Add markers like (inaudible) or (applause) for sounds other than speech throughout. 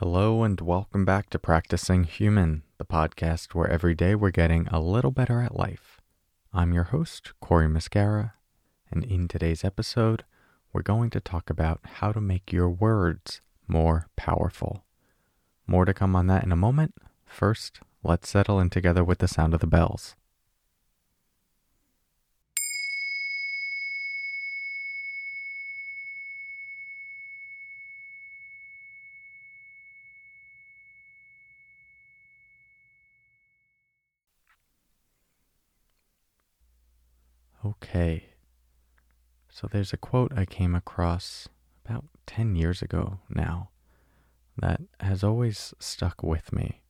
Hello, and welcome back to Practicing Human, the podcast where every day we're getting a little better at life. I'm your host, Cory Muscara, and in today's episode, we're going to talk about how to make your words more powerful. More to come on that in a moment. First, let's settle in together with the sound of the bells. Okay. So there's a quote I came across about 10 years ago now that has always stuck with me.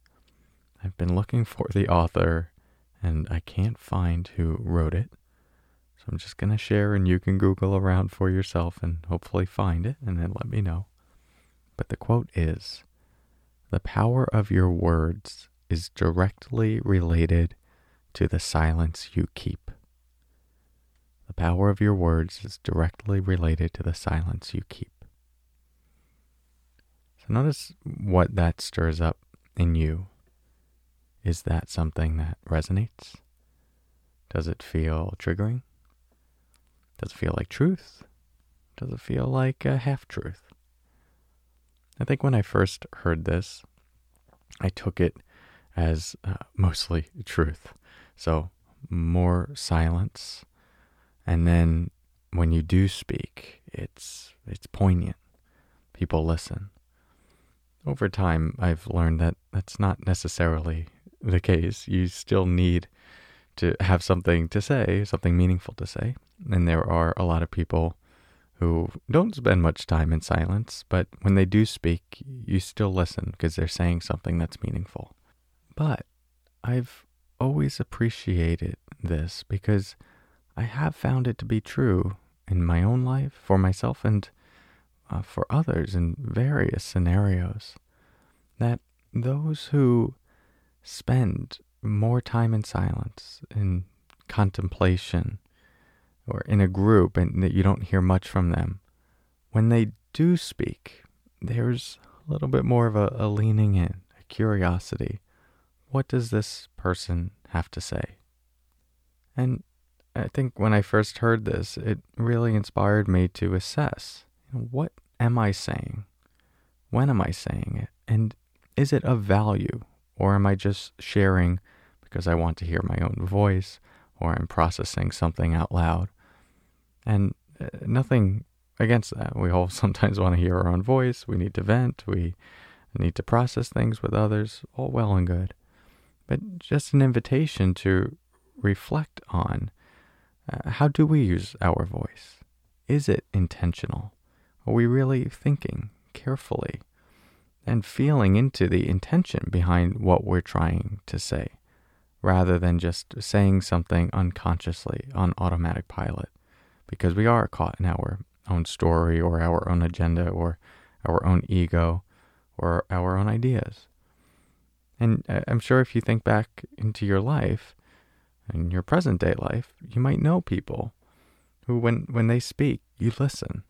I've been looking for the author and I can't find who wrote it. So I'm just going to share and you can Google around for yourself and hopefully find it and then let me know. But the quote is The power of your words is directly related to the silence you keep. Power of your words is directly related to the silence you keep. So notice what that stirs up in you. Is that something that resonates? Does it feel triggering? Does it feel like truth? Does it feel like a half truth? I think when I first heard this, I took it as uh, mostly truth. So, more silence, and then when you do speak, it's it's poignant. People listen. Over time, I've learned that that's not necessarily the case. You still need to have something to say, something meaningful to say. And there are a lot of people who don't spend much time in silence, but when they do speak, you still listen because they're saying something that's meaningful. But I've always appreciated this because I have found it to be true in my own life, for myself, and uh, for others in various scenarios. That those who spend more time in silence, in contemplation, or in a group, and that you don't hear much from them, when they do speak, there's a little bit more of a, a leaning in, a curiosity. What does this person have to say? And I think when I first heard this, it really inspired me to assess what am I saying? When am I saying it? And is it of value? Or am I just sharing because I want to hear my own voice or I'm processing something out loud? And uh, nothing against that. We all (laughs) sometimes want to hear our own voice. We need to vent. We need to process things with others. All well and good. But just an invitation to reflect on uh, how do we use our voice? Is it intentional? Are we really thinking carefully and feeling into the intention behind what we're trying to say, rather than just saying something unconsciously on automatic pilot? Because we are caught in our own story or our own agenda or our own ego or our own ideas. And uh, I'm sure if you think back into your life, in your present day life, you might know people who, when, when they speak, you listen.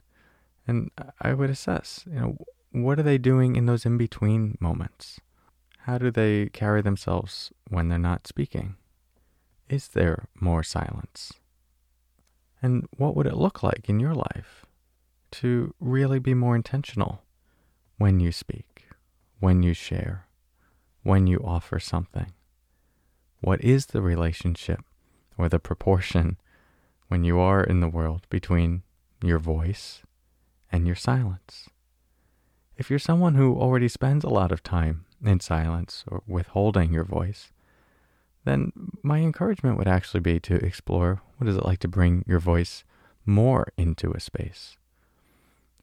And I would assess, you know, what are they doing in those in between moments? How do they carry themselves when they're not speaking? Is there more silence? And what would it look like in your life to really be more intentional when you speak, when you share, when you offer something? What is the relationship or the proportion when you are in the world between your voice and your silence? If you're someone who already spends a lot of time in silence or withholding your voice, then my encouragement would actually be to explore what is it like to bring your voice more into a space.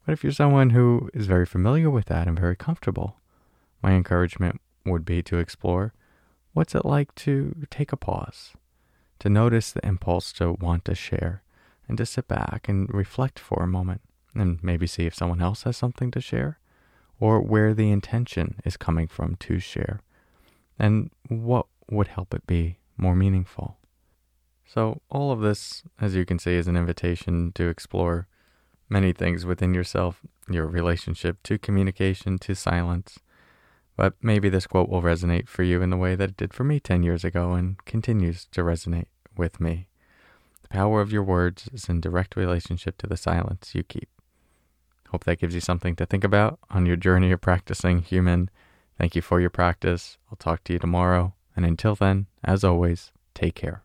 But if you're someone who is very familiar with that and very comfortable, my encouragement would be to explore What's it like to take a pause, to notice the impulse to want to share, and to sit back and reflect for a moment, and maybe see if someone else has something to share, or where the intention is coming from to share, and what would help it be more meaningful? So, all of this, as you can see, is an invitation to explore many things within yourself, your relationship to communication, to silence, But maybe this quote will resonate for you in the way that it did for me 10 years ago and continues to resonate with me. The power of your words is in direct relationship to the silence you keep. Hope that gives you something to think about on your journey of practicing human. Thank you for your practice. I'll talk to you tomorrow. And until then, as always, take care.